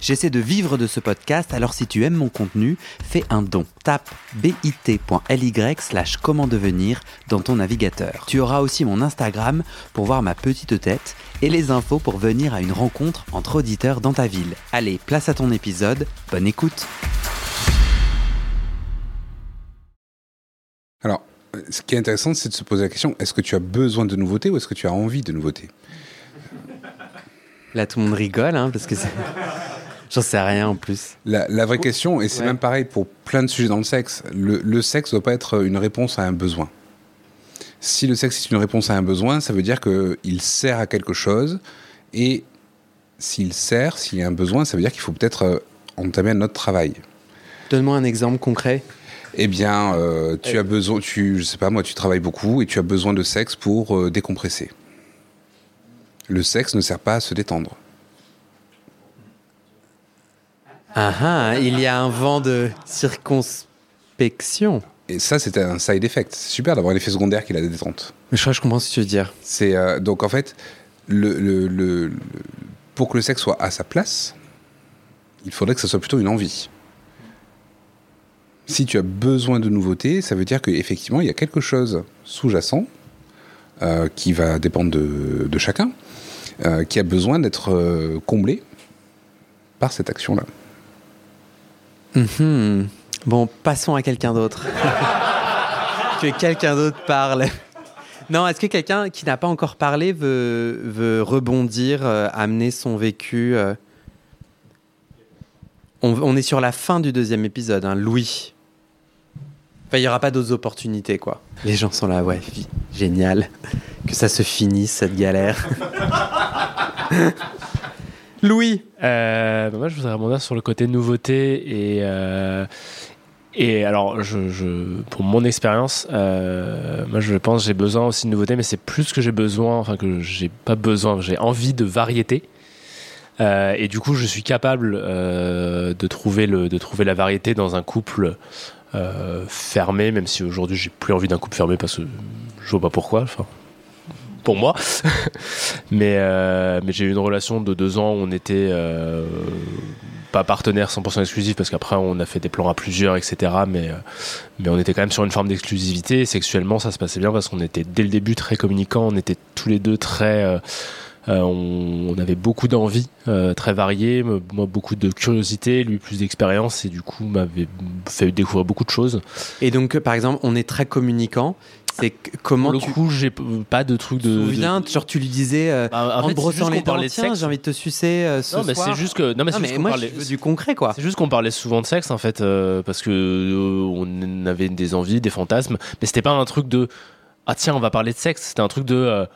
J'essaie de vivre de ce podcast, alors si tu aimes mon contenu, fais un don. Tape bit.ly slash comment devenir dans ton navigateur. Tu auras aussi mon Instagram pour voir ma petite tête et les infos pour venir à une rencontre entre auditeurs dans ta ville. Allez, place à ton épisode, bonne écoute Alors, ce qui est intéressant, c'est de se poser la question, est-ce que tu as besoin de nouveautés ou est-ce que tu as envie de nouveautés? Là, tout le monde rigole, hein, parce que c'est... J'en sais rien en plus. La, vraie question, et c'est même pareil pour plein de sujets dans le sexe, le, sexe ne doit pas être une réponse à un besoin. Si le sexe est une réponse à un besoin, ça veut dire qu'il sert à quelque chose, et s'il sert, s'il y a un besoin, ça veut dire qu'il faut peut-être euh, entamer un autre travail. Donne-moi un exemple concret. Eh bien, euh, tu as besoin, tu, je sais pas moi, tu travailles beaucoup et tu as besoin de sexe pour euh, décompresser. Le sexe ne sert pas à se détendre. Ah ah, il y a un vent de circonspection. Et ça, c'est un side effect. C'est super d'avoir un effet secondaire qui est la détente. Mais je crois que je comprends ce que tu veux dire. C'est euh, donc en fait, le, pour que le sexe soit à sa place, il faudrait que ça soit plutôt une envie. Si tu as besoin de nouveautés, ça veut dire qu'effectivement, il y a quelque chose sous-jacent euh, qui va dépendre de, chacun, euh, qui a besoin d'être comblé par cette action-là. Mhm. Bon, passons à quelqu'un d'autre. que quelqu'un d'autre parle. Non, est-ce que quelqu'un qui n'a pas encore parlé veut, rebondir, euh, amener son vécu euh? on, est sur la fin du deuxième épisode, hein, Louis. Enfin, il n'y aura pas d'autres opportunités, quoi. Les gens sont là, ouais, génial. Que ça se finisse, cette galère. Louis euh, bah, Moi, je voudrais rebondir sur le côté nouveauté et. Euh, et alors, je, pour mon expérience, euh, moi je pense j'ai besoin aussi de nouveauté, mais c'est plus que j'ai besoin, enfin que j'ai pas besoin, j'ai envie de variété. et du coup, je suis capable de, trouver le, de trouver la variété dans un couple fermé, même si aujourd'hui j'ai plus envie d'un couple fermé parce que je vois pas pourquoi. Enfin, pour moi. mais euh, mais j'ai eu une relation de deux ans où on était euh, pas partenaire 100% exclusif parce qu'après on a fait des plans à plusieurs, etc. Mais, euh, mais on était quand même sur une forme d'exclusivité. Sexuellement, ça se passait bien parce qu'on était dès le début très communicants. On était tous les deux très. On, avait beaucoup d'envie, très variées, moi beaucoup de curiosité, lui plus d'expérience et du coup m'avait fait découvrir beaucoup de choses. Et donc par exemple, on est très communicant c'est comment Pour le coup, j'ai pas de truc de. Souviens, genre tu lui disais euh, bah, en, brossant les dents, tiens, j'ai envie de te sucer euh, ce non, mais c'est juste que non mais, c'est moi parlait... du concret quoi. C'est juste qu'on parlait souvent de sexe en fait euh, parce que on avait des envies, des fantasmes, mais c'était pas un truc de ah tiens on va parler de sexe, c'était un truc de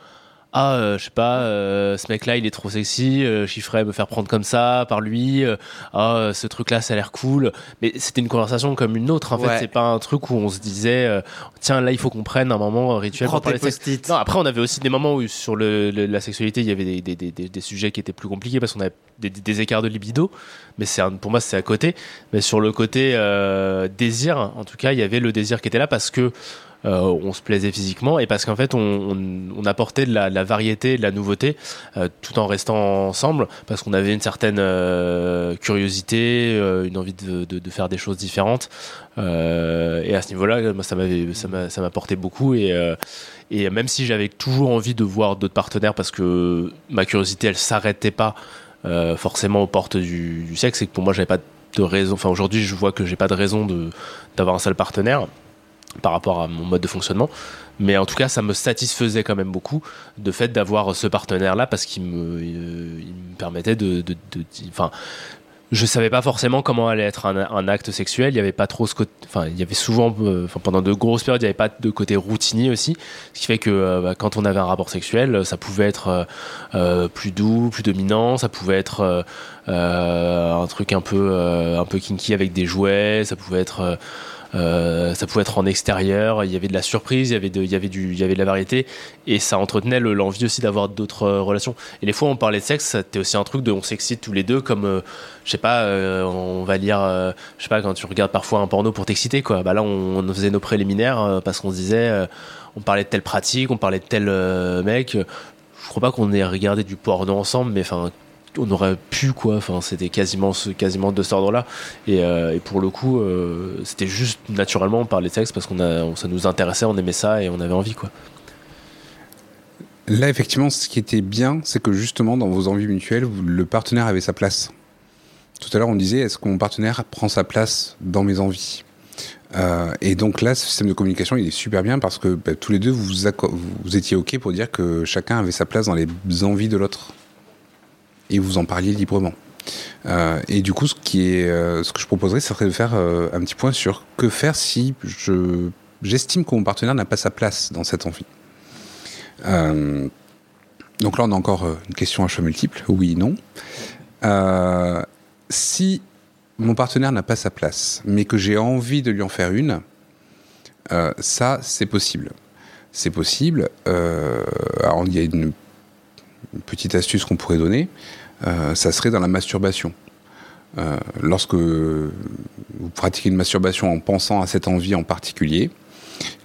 ah euh, je sais pas euh, ce mec là il est trop sexy euh, me faire prendre comme ça par lui euh, ah ce truc là ça a l'air cool mais c'était une conversation comme une autre en fait. C'est pas un truc où on se disait tiens là il faut qu'on prenne un moment rituel pour parler de non après on avait aussi des moments où sur le, la sexualité il y avait des, des, des, des, sujets qui étaient plus compliqués parce qu'on avait des, écarts de libido mais c'est pour moi c'est à côté. Mais sur le côté désir en tout cas il y avait le désir qui était là parce que euh, on se plaisait physiquement et parce qu'en fait on, apportait de la, variété, de la nouveauté euh, tout en restant ensemble parce qu'on avait une certaine euh, curiosité, une envie de, faire des choses différentes. Et à ce niveau-là ça m'avait ça m'apportait beaucoup et et même si j'avais toujours envie de voir d'autres partenaires parce que ma curiosité elle s'arrêtait pas forcément aux portes du, sexe et que pour moi j'avais pas de raison enfin aujourd'hui je vois que j'ai pas de raison de d'avoir un seul partenaire par rapport à mon mode de fonctionnement. Mais en tout cas, ça me satisfaisait quand même beaucoup de fait d'avoir ce partenaire-là parce qu'il me, euh, me permettait de, enfin, je savais pas forcément comment allait être un, acte sexuel. Il y avait pas trop ce côté, enfin, il y avait souvent, euh, pendant de grosses périodes, il n'y avait pas de côté routinier aussi, ce qui fait que euh, bah, quand on avait un rapport sexuel, ça pouvait être plus doux, plus dominant, ça pouvait être un truc un peu, un peu kinky avec des jouets, ça pouvait être ça pouvait être en extérieur, il y avait de la surprise, il y avait de, il y avait du, il y avait de la variété, et ça entretenait l'envie aussi d'avoir d'autres relations. Et les fois où on parlait de sexe, c'était aussi un truc de on s'excite tous les deux, comme je sais pas, on va lire, je sais pas, quand tu regardes parfois un porno pour t'exciter, quoi. Bah là, on, on faisait nos préliminaires parce qu'on se disait on parlait de telle pratique, on parlait de tel mec. Je crois pas qu'on ait regardé du porno ensemble, mais enfin, on aurait pu quoi. Enfin, c'était quasiment quasiment de cet ordre-là. Et, euh, pour le coup, euh, c'était juste naturellement parlait de sexe parce qu'on a, ça nous intéressait, on aimait ça et on avait envie quoi. Là, effectivement, ce qui était bien, c'est que justement, dans vos envies mutuelles, le partenaire avait sa place. Tout à l'heure, on disait, est-ce que mon partenaire prend sa place dans mes envies? Euh, Et donc là, ce système de communication, il est super bien parce que bah, tous les deux, vous, vous étiez OK pour dire que chacun avait sa place dans les envies de l'autre et vous en parliez librement. Euh, et du coup, ce, qui est, euh, ce que je proposerais, ce serait de faire euh, un petit point sur que faire si je, j'estime que mon partenaire n'a pas sa place dans cette envie. donc là, on a encore une question à choix multiple, oui, non. si mon partenaire n'a pas sa place, mais que j'ai envie de lui en faire une, ça, c'est possible. C'est possible. alors, il y a une petite astuce qu'on pourrait donner, euh, ça serait dans la masturbation. Euh, lorsque vous pratiquez une masturbation en pensant à cette envie en particulier,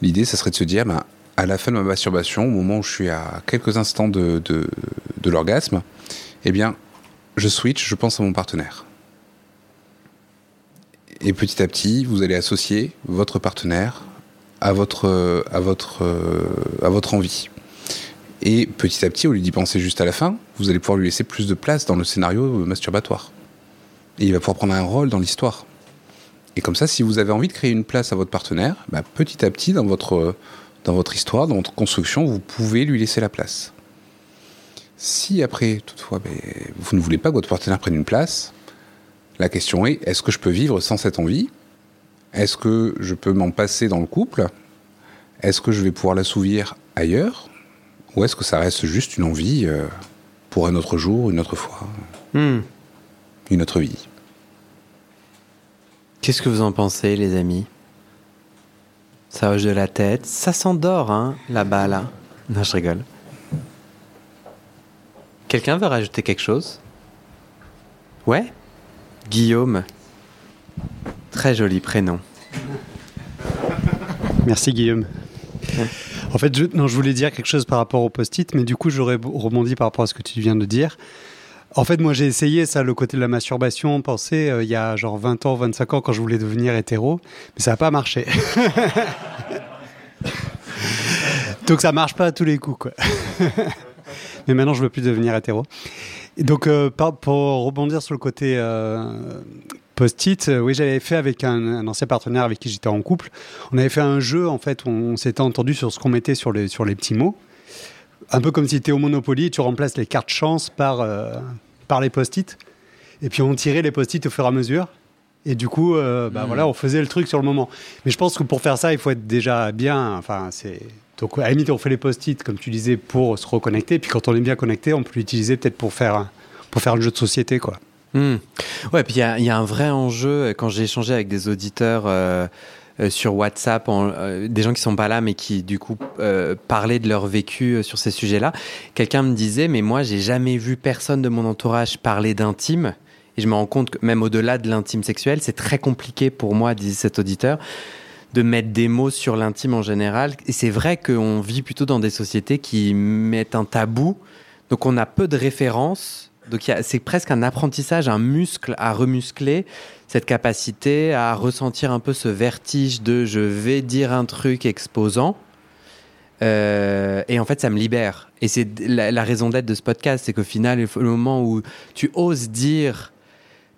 l'idée, ça serait de se dire, ben, à la fin de ma masturbation, au moment où je suis à quelques instants de, l'orgasme, eh bien, je switch, je pense à mon partenaire. Et petit à petit, vous allez associer votre partenaire à votre envie. Et petit à petit, au lieu d'y penser juste à la fin, vous allez pouvoir lui laisser plus de place dans le scénario masturbatoire. Et il va pouvoir prendre un rôle dans l'histoire. Et comme ça, si vous avez envie de créer une place à votre partenaire, bah, petit à petit, dans votre, histoire, dans votre construction, vous pouvez lui laisser la place. Si après, toutefois, ben, vous ne voulez pas que votre partenaire prenne une place, la question est, est-ce que je peux vivre sans cette envie? Est-ce que je peux m'en passer dans le couple? Est-ce que je vais pouvoir l'assouvir ailleurs? Ou est-ce que ça reste juste une envie euh, pour un autre jour, une autre fois, hmm. une autre vie? Qu'est-ce que vous en pensez, les amis? Ça hoche de la tête, ça s'endort, hein, là-bas, là. Non, je rigole. Quelqu'un veut rajouter quelque chose? Ouais? Guillaume. Très joli prénom. Merci Guillaume. En fait, je, non, je voulais dire quelque chose par rapport au post-it, mais du coup, j'aurais rebondi par rapport à ce que tu viens de dire. En fait, moi, j'ai essayé ça, le côté de la masturbation, penser euh, il y a genre 20 ans, 25 ans, quand je voulais devenir hétéro, mais ça n'a pas marché. Donc, ça marche pas à tous les coups, quoi. mais maintenant, je veux plus devenir hétéro. Et donc, euh, pour rebondir sur le côté euh, post-it, euh, oui, j'avais fait avec un, ancien partenaire avec qui j'étais en couple. On avait fait un jeu, en fait, on, s'était entendu sur ce qu'on mettait sur les, sur les petits mots. Un peu comme si tu étais au Monopoly, tu remplaces les cartes chance par, euh, par les post-it. Et puis on tirait les post-it au fur et à mesure. Et du coup, euh, bah, hmm. voilà, on faisait le truc sur le moment. Mais je pense que pour faire ça, il faut être déjà bien. Enfin, c'est. Donc, à la limite, on fait les post-it, comme tu disais, pour se reconnecter. Puis quand on est bien connecté, on peut l'utiliser peut-être pour faire, pour faire un jeu de société, quoi. Hmm. Ouais, puis il y, a un vrai enjeu quand j'ai échangé avec des auditeurs euh, euh, sur WhatsApp, euh, des gens qui sont pas là mais qui du coup parlaient de leur vécu sur ces sujets-là. Quelqu'un me disait mais moi j'ai jamais vu personne de mon entourage parler d'intime et je me rends compte que même au-delà de l'intime sexuel, c'est très compliqué pour moi, disait cet auditeur de mettre des mots sur l'intime en général. Et c'est vrai qu'on vit plutôt dans des sociétés qui mettent un tabou. Donc on a peu de références donc c'est presque un apprentissage, un muscle à remuscler, cette capacité à ressentir un peu ce vertige de je vais dire un truc exposant. Euh, et en fait, ça me libère. Et c'est la, raison d'être de ce podcast, c'est qu'au final, le moment où tu oses dire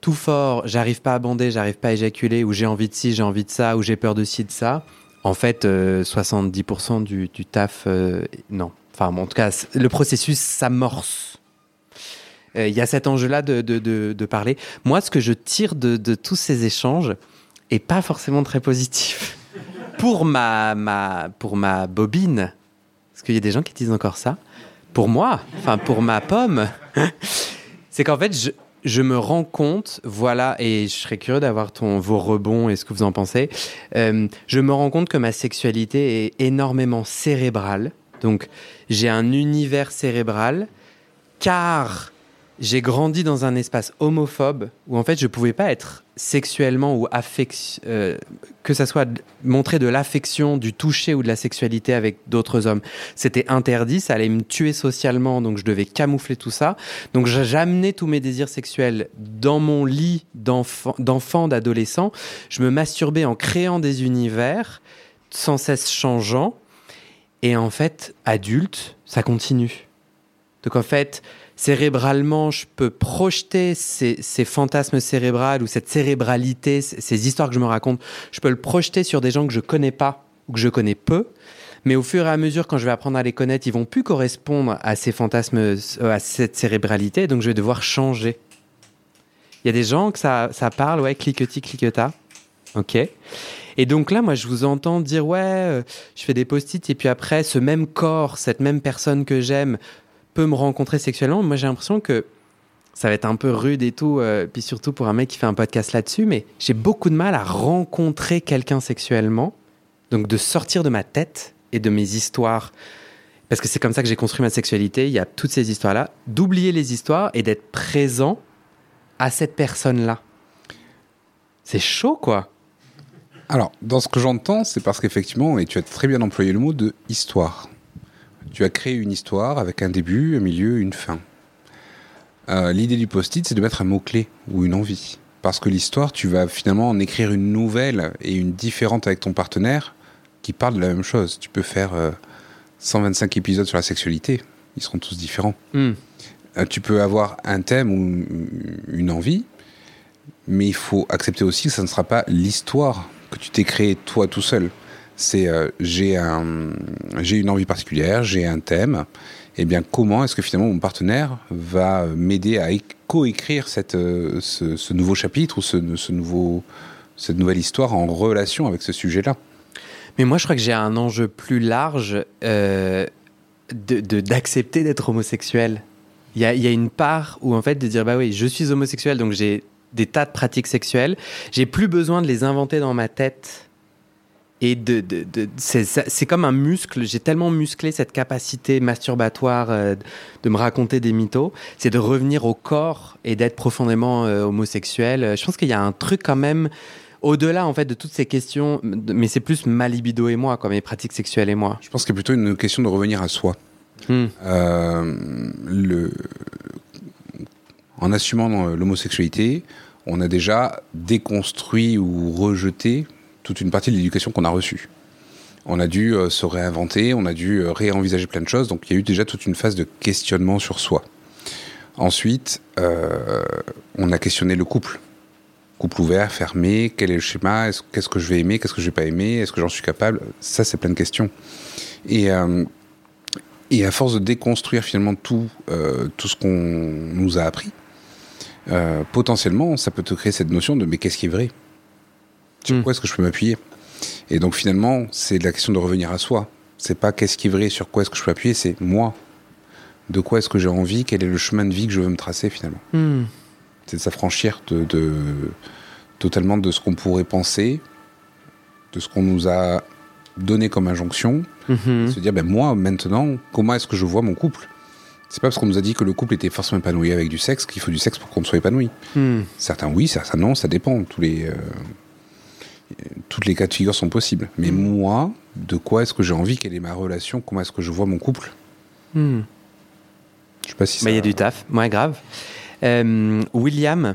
tout fort, j'arrive pas à bander, j'arrive pas à éjaculer, ou j'ai envie de ci, j'ai envie de ça, ou j'ai peur de ci, de ça, en fait, 70% euh, du, taf, euh, non. Enfin, en tout cas, le processus s'amorce euh, il y a cet enjeu-là de, de, parler. Moi, ce que je tire de, tous ces échanges est pas forcément très positif. pour ma, ma, pour ma bobine, parce qu'il y a des gens qui disent encore ça, pour moi, enfin pour ma pomme, c'est qu'en fait, je, je me rends compte, voilà, et je serais curieux d'avoir vos rebonds et ce que vous en pensez. Euh, je me rends compte que ma sexualité est énormément cérébrale. Donc, j'ai un univers cérébral, car j'ai grandi dans un espace homophobe où en fait je pouvais pas être sexuellement ou affection, euh, que ça soit montrer de l'affection, du toucher ou de la sexualité avec d'autres hommes. C'était interdit, ça allait me tuer socialement, donc je devais camoufler tout ça. Donc j'amenais tous mes désirs sexuels dans mon lit d'enfant, d'adolescent. Je me masturbais en créant des univers sans cesse changeants. Et en fait, adulte, ça continue. Donc en fait, cérébralement, je peux projeter ces, fantasmes cérébrales ou cette cérébralité, ces histoires que je me raconte, je peux le projeter sur des gens que je connais pas ou que je connais peu. Mais au fur et à mesure, quand je vais apprendre à les connaître, ils vont plus correspondre à ces fantasmes, euh, à cette cérébralité, donc je vais devoir changer. Il y a des gens que ça, parle, ouais, cliquetis, cliqueta. Ok. Et donc là, moi, je vous entends dire, ouais, euh, je fais des post-it, et puis après, ce même corps, cette même personne que j'aime, peut me rencontrer sexuellement. Moi, j'ai l'impression que ça va être un peu rude et tout, euh, puis surtout pour un mec qui fait un podcast là-dessus, mais j'ai beaucoup de mal à rencontrer quelqu'un sexuellement, donc de sortir de ma tête et de mes histoires, parce que c'est comme ça que j'ai construit ma sexualité, il y a toutes ces histoires-là, d'oublier les histoires et d'être présent à cette personne-là. C'est chaud, quoi. Alors, dans ce que j'entends, c'est parce qu'effectivement, et tu as très bien employé le mot de histoire. Tu as créé une histoire avec un début, un milieu, une fin. Euh, l'idée du post-it, c'est de mettre un mot-clé ou une envie. Parce que l'histoire, tu vas finalement en écrire une nouvelle et une différente avec ton partenaire qui parle de la même chose. Tu peux faire 125 euh, épisodes sur la sexualité, ils seront tous différents. Hmm. Euh, tu peux avoir un thème ou une envie, mais il faut accepter aussi que ça ne sera pas l'histoire que tu t'es créée toi tout seul c'est euh, j'ai un, une envie particulière, j'ai un thème. Et eh bien, comment est-ce que finalement mon partenaire va m'aider à coécrire cette, euh, ce, nouveau chapitre ou ce, nouveau, cette nouvelle histoire en relation avec ce sujet-là? Mais moi, je crois que j'ai un enjeu plus large euh, d'accepter d'être homosexuel. Il y a, y a, une part où, en fait, de dire, bah oui, je suis homosexuel, donc j'ai des tas de pratiques sexuelles. J'ai plus besoin de les inventer dans ma tête et de, de, de c'est comme un muscle. J'ai tellement musclé cette capacité masturbatoire euh, de me raconter des mythos. C'est de revenir au corps et d'être profondément euh, homosexuel. Je pense qu'il y a un truc quand même au-delà en fait de toutes ces questions. Mais c'est plus ma libido et moi, quoi, mes pratiques sexuelles et moi. Je pense qu'il y a plutôt une question de revenir à soi. Hmm. Euh, le... En assumant l'homosexualité, on a déjà déconstruit ou rejeté toute une partie de l'éducation qu'on a reçue. On a dû euh, se réinventer, on a dû euh, réenvisager plein de choses, donc il y a eu déjà toute une phase de questionnement sur soi. Ensuite, euh, on a questionné le couple. Couple ouvert, fermé, quel est le schéma, qu'est-ce que je vais aimer, qu'est-ce que je vais pas aimer, est-ce que j'en suis capable? Ça, c'est plein de questions. Et, et à force de déconstruire finalement tout, tout ce qu'on nous a appris, potentiellement, ça peut te créer cette notion de mais qu'est-ce qui est vrai? Sur hmm. quoi est-ce que je peux m'appuyer? Et donc finalement, c'est la question de revenir à soi. C'est pas qu'est-ce qui est vrai, sur quoi est-ce que je peux appuyer, c'est moi. De quoi est-ce que j'ai envie, quel est le chemin de vie que je veux me tracer finalement. Hmm. C'est de s'affranchir de, totalement de ce qu'on pourrait penser, de ce qu'on nous a donné comme injonction, mhm. se dire ben moi maintenant, comment est-ce que je vois mon couple? C'est pas parce qu'on nous a dit que le couple était forcément épanoui avec du sexe qu'il faut du sexe pour qu'on soit épanoui. Hmm. Certains oui, certains non, ça dépend. Tous les, euh, toutes les cas de figure sont possibles. Mais mm. moi, de quoi est-ce que j'ai envie? Quelle est ma relation? Comment est-ce que je vois mon couple? Mm. Je sais pas si ça... Il y a du taf, moins grave. Euh, William?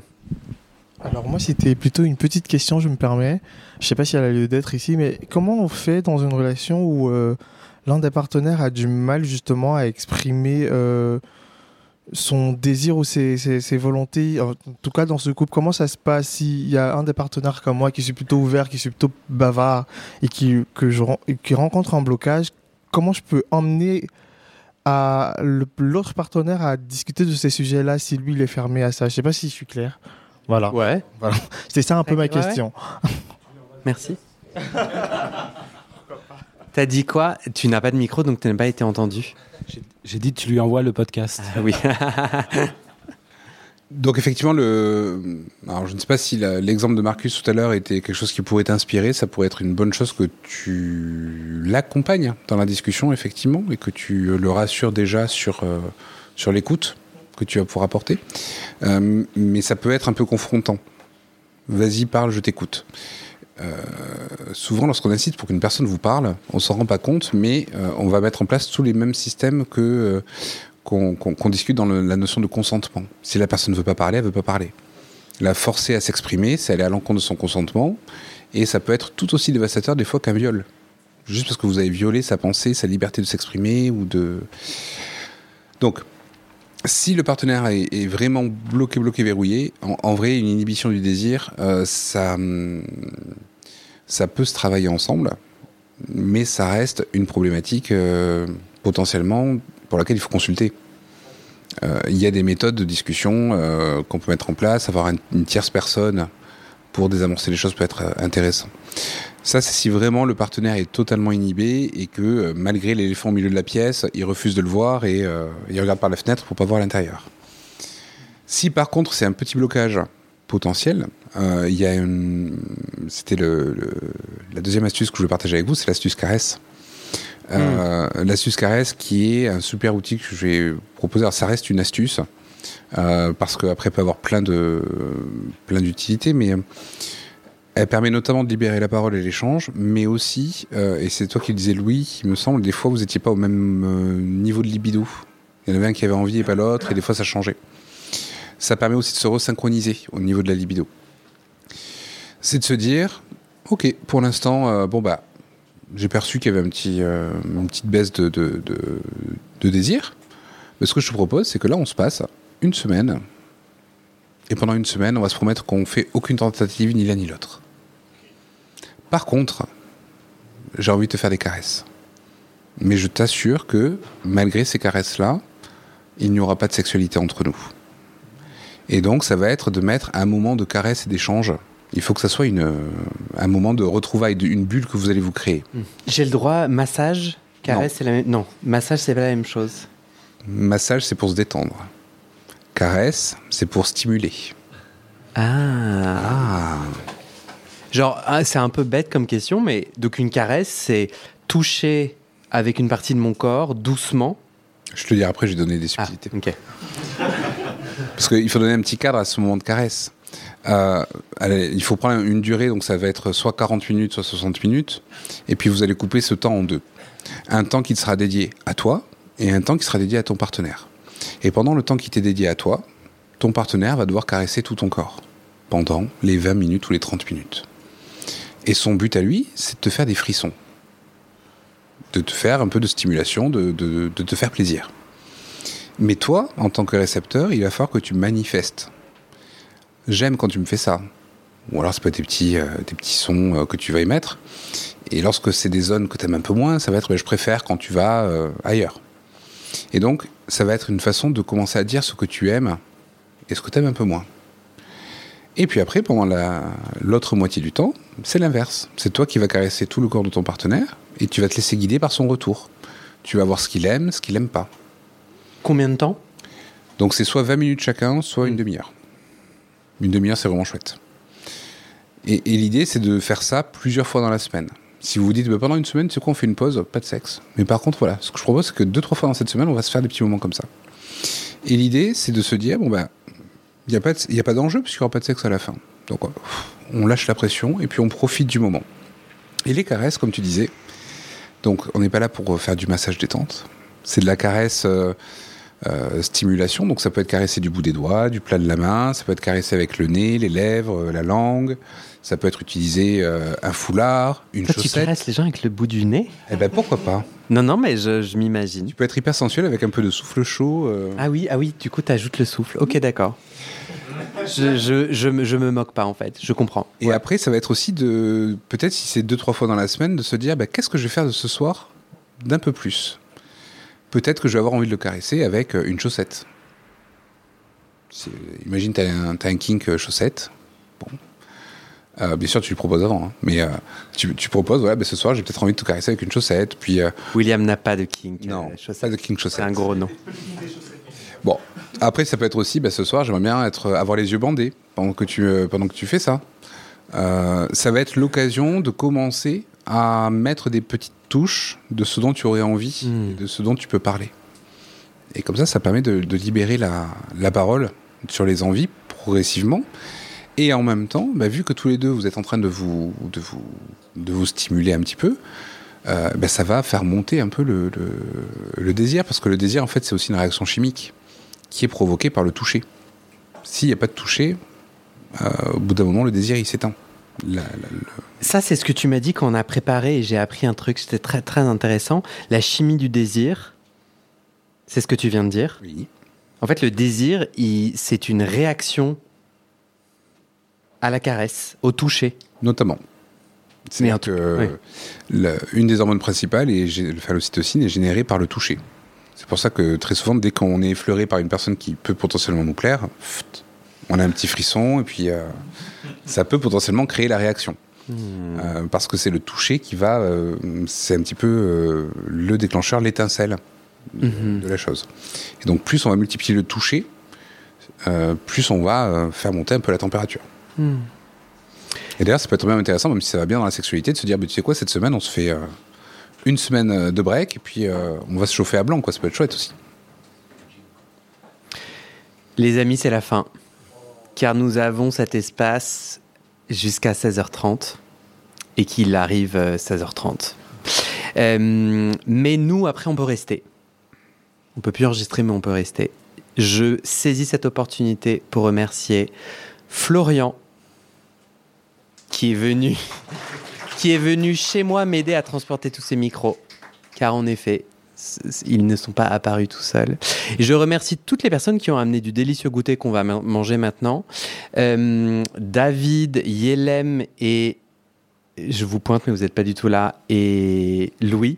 Alors moi, c'était plutôt une petite question, je me permets. Je sais pas si elle a lieu d'être ici, mais comment on fait dans une relation où euh, l'un des partenaires a du mal justement à exprimer... Euh, son désir ou ses, volontés, en tout cas dans ce couple, comment ça se passe? S'il y a un des partenaires comme moi qui suis plutôt ouvert, qui suis plutôt bavard et qui, que je, qui rencontre un blocage, comment je peux emmener à l'autre partenaire à discuter de ces sujets-là si lui il est fermé à ça? Je sais pas si je suis clair. Voilà. Ouais. Voilà. C'était ça un peu ma question. Merci. T'as dit quoi? Tu n'as pas de micro, donc tu n'as pas été entendu. J'ai dit tu lui envoies le podcast. Ah oui. Donc effectivement, le... Alors, je ne sais pas si l'exemple de Marcus tout à l'heure était quelque chose qui pourrait t'inspirer. Ça pourrait être une bonne chose que tu l'accompagnes dans la discussion, effectivement, et que tu le rassures déjà sur, euh, sur l'écoute que tu vas pouvoir apporter. Euh, mais ça peut être un peu confrontant. Vas-y, parle, je t'écoute. Euh, souvent, lorsqu'on incite pour qu'une personne vous parle, on s'en rend pas compte, mais on va mettre en place tous les mêmes systèmes que qu'on discute dans la notion de consentement. Si la personne ne veut pas parler, elle ne veut pas parler. La forcer à s'exprimer, c'est aller à l'encontre de son consentement, et ça peut être tout aussi dévastateur des fois qu'un viol. Juste parce que vous avez violé sa pensée, sa liberté de s'exprimer ou de. Donc, si le partenaire est, vraiment bloqué, bloqué, verrouillé, en, vrai, une inhibition du désir, euh, ça, ça peut se travailler ensemble, mais ça reste une problématique euh, potentiellement pour laquelle il faut consulter. Euh, il y a des méthodes de discussion qu'on peut mettre en place, avoir une, tierce personne pour désamorcer les choses peut être intéressant. Ça, c'est si vraiment le partenaire est totalement inhibé et que malgré l'éléphant au milieu de la pièce, il refuse de le voir et il regarde par la fenêtre pour pas voir l'intérieur. Si par contre c'est un petit blocage potentiel, il y a une... c'était le, la deuxième astuce que je veux partager avec vous, c'est l'astuce caresse. Euh, L'astuce caresse qui est un super outil que je vais proposer. Alors ça reste une astuce euh, parce qu'après peut avoir plein de plein d'utilités, mais euh, elle permet notamment de libérer la parole et l'échange, mais aussi, euh, et c'est toi qui le disais Louis, il me semble, des fois vous n'étiez pas au même euh, niveau de libido. Il y en avait un qui avait envie et pas l'autre, et des fois ça changeait. Ça permet aussi de se resynchroniser au niveau de la libido. C'est de se dire, ok, pour l'instant, bon bah, j'ai perçu qu'il y avait un petit, euh, une petite baisse de, de, de, désir. Mais ce que je te propose, c'est que là, on se passe une semaine. Et pendant une semaine, on va se promettre qu'on fait aucune tentative, ni l'un ni l'autre. Par contre, j'ai envie de te faire des caresses. Mais je t'assure que, malgré ces caresses-là, il n'y aura pas de sexualité entre nous. Et donc, ça va être de mettre un moment de caresse et d'échange il faut que ça soit une, un moment de retrouvailles, une bulle que vous allez vous créer. Hmm. J'ai le droit, massage, caresse, c'est la même. Non, massage, c'est pas la même chose. Massage, c'est pour se détendre. Caresse, c'est pour stimuler. Ah. ah. Genre, ah, c'est un peu bête comme question, mais donc une caresse, c'est toucher avec une partie de mon corps doucement. Je te dis après, je vais donner des ah, subtilités. ok. Parce qu'il faut donner un petit cadre à ce moment de caresse. Euh, il faut prendre une durée, donc ça va être soit 40 minutes, soit 60 minutes, et puis vous allez couper ce temps en deux. Un temps qui sera dédié à toi et un temps qui sera dédié à ton partenaire. Et pendant le temps qui t'est dédié à toi, ton partenaire va devoir caresser tout ton corps pendant les 20 minutes ou les 30 minutes. Et son but à lui, c'est de te faire des frissons, de te faire un peu de stimulation, de, te faire plaisir. Mais toi, en tant que récepteur, il va falloir que tu manifestes j'aime quand tu me fais ça. Ou alors ça peut être des petits, euh, des petits sons euh, que tu vas émettre. Et lorsque c'est des zones que tu aimes un peu moins, ça va être je préfère quand tu vas euh, ailleurs. Et donc, ça va être une façon de commencer à dire ce que tu aimes et ce que tu aimes un peu moins. Et puis après, pendant l'autre moitié du temps, c'est l'inverse. C'est toi qui vas caresser tout le corps de ton partenaire et tu vas te laisser guider par son retour. Tu vas voir ce qu'il aime, ce qu'il aime pas. Combien de temps? Donc c'est soit 20 minutes chacun, soit une demi-heure. Une demi-heure, c'est vraiment chouette. Et, l'idée, c'est de faire ça plusieurs fois dans la semaine. Si vous vous dites, bah, pendant une semaine, c'est quoi, on fait une pause, pas de sexe. Mais par contre, voilà, ce que je propose, c'est que deux, trois fois dans cette semaine, on va se faire des petits moments comme ça. Et l'idée, c'est de se dire, bon, ben, il n'y a pas, a pas d'enjeu puisqu'il n'y aura pas de sexe à la fin. Donc, on lâche la pression et puis on profite du moment. Et les caresses, comme tu disais, donc on n'est pas là pour faire du massage détente. C'est de la caresse. Euh, euh, stimulation. Donc ça peut être caressé du bout des doigts, du plat de la main, ça peut être caressé avec le nez, les lèvres, euh, la langue. Ça peut être utilisé euh, un foulard, une chaussette. Tu caresses les gens avec le bout du nez? Eh ben pourquoi pas? Non, non, mais je, m'imagine. Tu peux être hyper sensuel avec un peu de souffle chaud. Ah oui, ah oui. Du coup, tu ajoutes le souffle. Ok, d'accord. Je, je, je, me moque pas en fait, je comprends. Et après, ça va être aussi de, peut-être si c'est deux, trois fois dans la semaine, de se dire bah, qu'est-ce que je vais faire de ce soir d'un peu plus? Peut-être que je vais avoir envie de le caresser avec euh, une chaussette. Imagine, tu as, un kink euh, chaussette. Bon. Euh, bien sûr, tu lui proposes avant, hein. mais tu, proposes, ouais, bah, ce soir, j'ai peut-être envie de te caresser avec une chaussette. Puis, William n'a pas de kink. Non, pas de kink chaussette. C'est un gros nom. Bon, Après, ça peut être aussi, bah, ce soir, j'aimerais bien être, avoir les yeux bandés pendant que tu, euh, pendant que tu fais ça. Euh, ça va être l'occasion de commencer à mettre des petites touches de ce dont tu aurais envie, Hmm. de ce dont tu peux parler. Et comme ça, ça permet de, de libérer la, la parole sur les envies progressivement. Et en même temps, bah, vu que tous les deux, vous êtes en train de vous, de vous, de vous stimuler un petit peu, euh, bah, ça va faire monter un peu le, le- le désir, parce que le désir, en fait, c'est aussi une réaction chimique qui est provoquée par le toucher. S'il n'y a pas de toucher, euh, au bout d'un moment, le désir, il s'éteint. La- la- le- Ça, c'est ce que tu m'as dit quand on a préparé et j'ai appris un truc, c'était très très intéressant. La chimie du désir, c'est ce que tu viens de dire. oui. En fait, le désir, c'est une réaction à la caresse, au toucher. Notamment. Mais C'est en que oui. une des hormones principales, est, gé- le phallocitocine, est générée par le toucher. C'est pour ça que très souvent, dès qu'on est effleuré par une personne qui peut potentiellement nous plaire, on a un petit frisson et puis euh, ça peut potentiellement créer la réaction. Euh, parce que c'est le toucher qui va, euh, c'est un petit peu le déclencheur, l'étincelle de- Mhm. de la chose. Et donc plus on va multiplier le toucher, plus on va faire monter un peu la température. Hmm. Et d'ailleurs, ça peut être même intéressant, même si ça va bien dans la sexualité, de se dire, bah, tu sais quoi, cette semaine, on se fait une semaine euh, de break, et puis euh, on va se chauffer à blanc, quoi. Ça peut être chouette aussi. Les amis, c'est la fin. Car nous avons cet espace jusqu'à 16h30 et qu'il arrive euh, 16h30. Euh, mais nous, après, on peut rester. On peut plus enregistrer, mais on peut rester. Je saisis cette opportunité pour remercier Florian qui est venu, qui est venu chez moi m'aider à transporter tous ces micros. Car en effet, ils ne sont pas apparus tout seuls. Je remercie toutes les personnes qui ont amené du délicieux goûter qu'on va ma- manger maintenant. Euh, David, Yelem et je vous pointe, mais vous n'êtes pas du tout là. Et Louis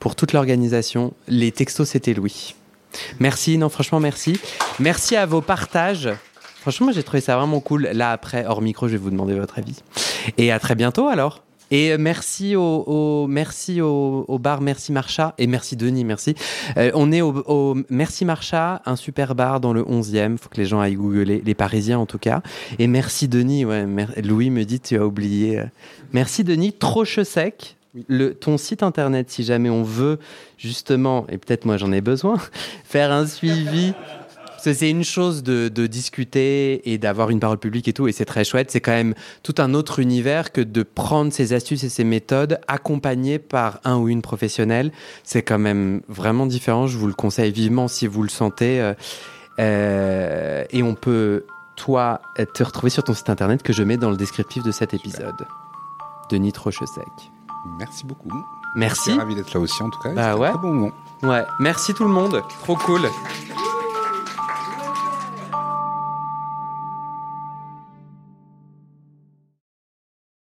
pour toute l'organisation. Les textos, c'était Louis. Merci, non, franchement, merci. Merci à vos partages. Franchement, j'ai trouvé ça vraiment cool. Là, après, hors micro, je vais vous demander votre avis. Et à très bientôt, alors. Et euh, merci au, au- merci au, au bar Merci Marcha et merci Denis, merci. Euh, on est au, au Merci Marcha, un super bar dans le 11e. Faut que les gens aillent googler, les Parisiens en tout cas. Et merci Denis. Ouais, mer- Louis me dit tu as oublié. euh. Merci Denis. Troche sec. Le, ton site internet, si jamais on veut justement, et peut-être moi j'en ai besoin, faire un suivi. C'est une chose de, de discuter et d'avoir une parole publique et tout, et c'est très chouette. C'est quand même tout un autre univers que de prendre ces astuces et ces méthodes accompagnées par un ou une professionnelle. C'est quand même vraiment différent. Je vous le conseille vivement si vous le sentez. Euh, euh, et on peut, toi, te retrouver sur ton site internet que je mets dans le descriptif de cet épisode. Denis Trochesec. Merci beaucoup. Merci. Ravi d'être là aussi, en tout cas. Bah ouais. un très bon moment. Ouais, merci tout le monde. Trop cool.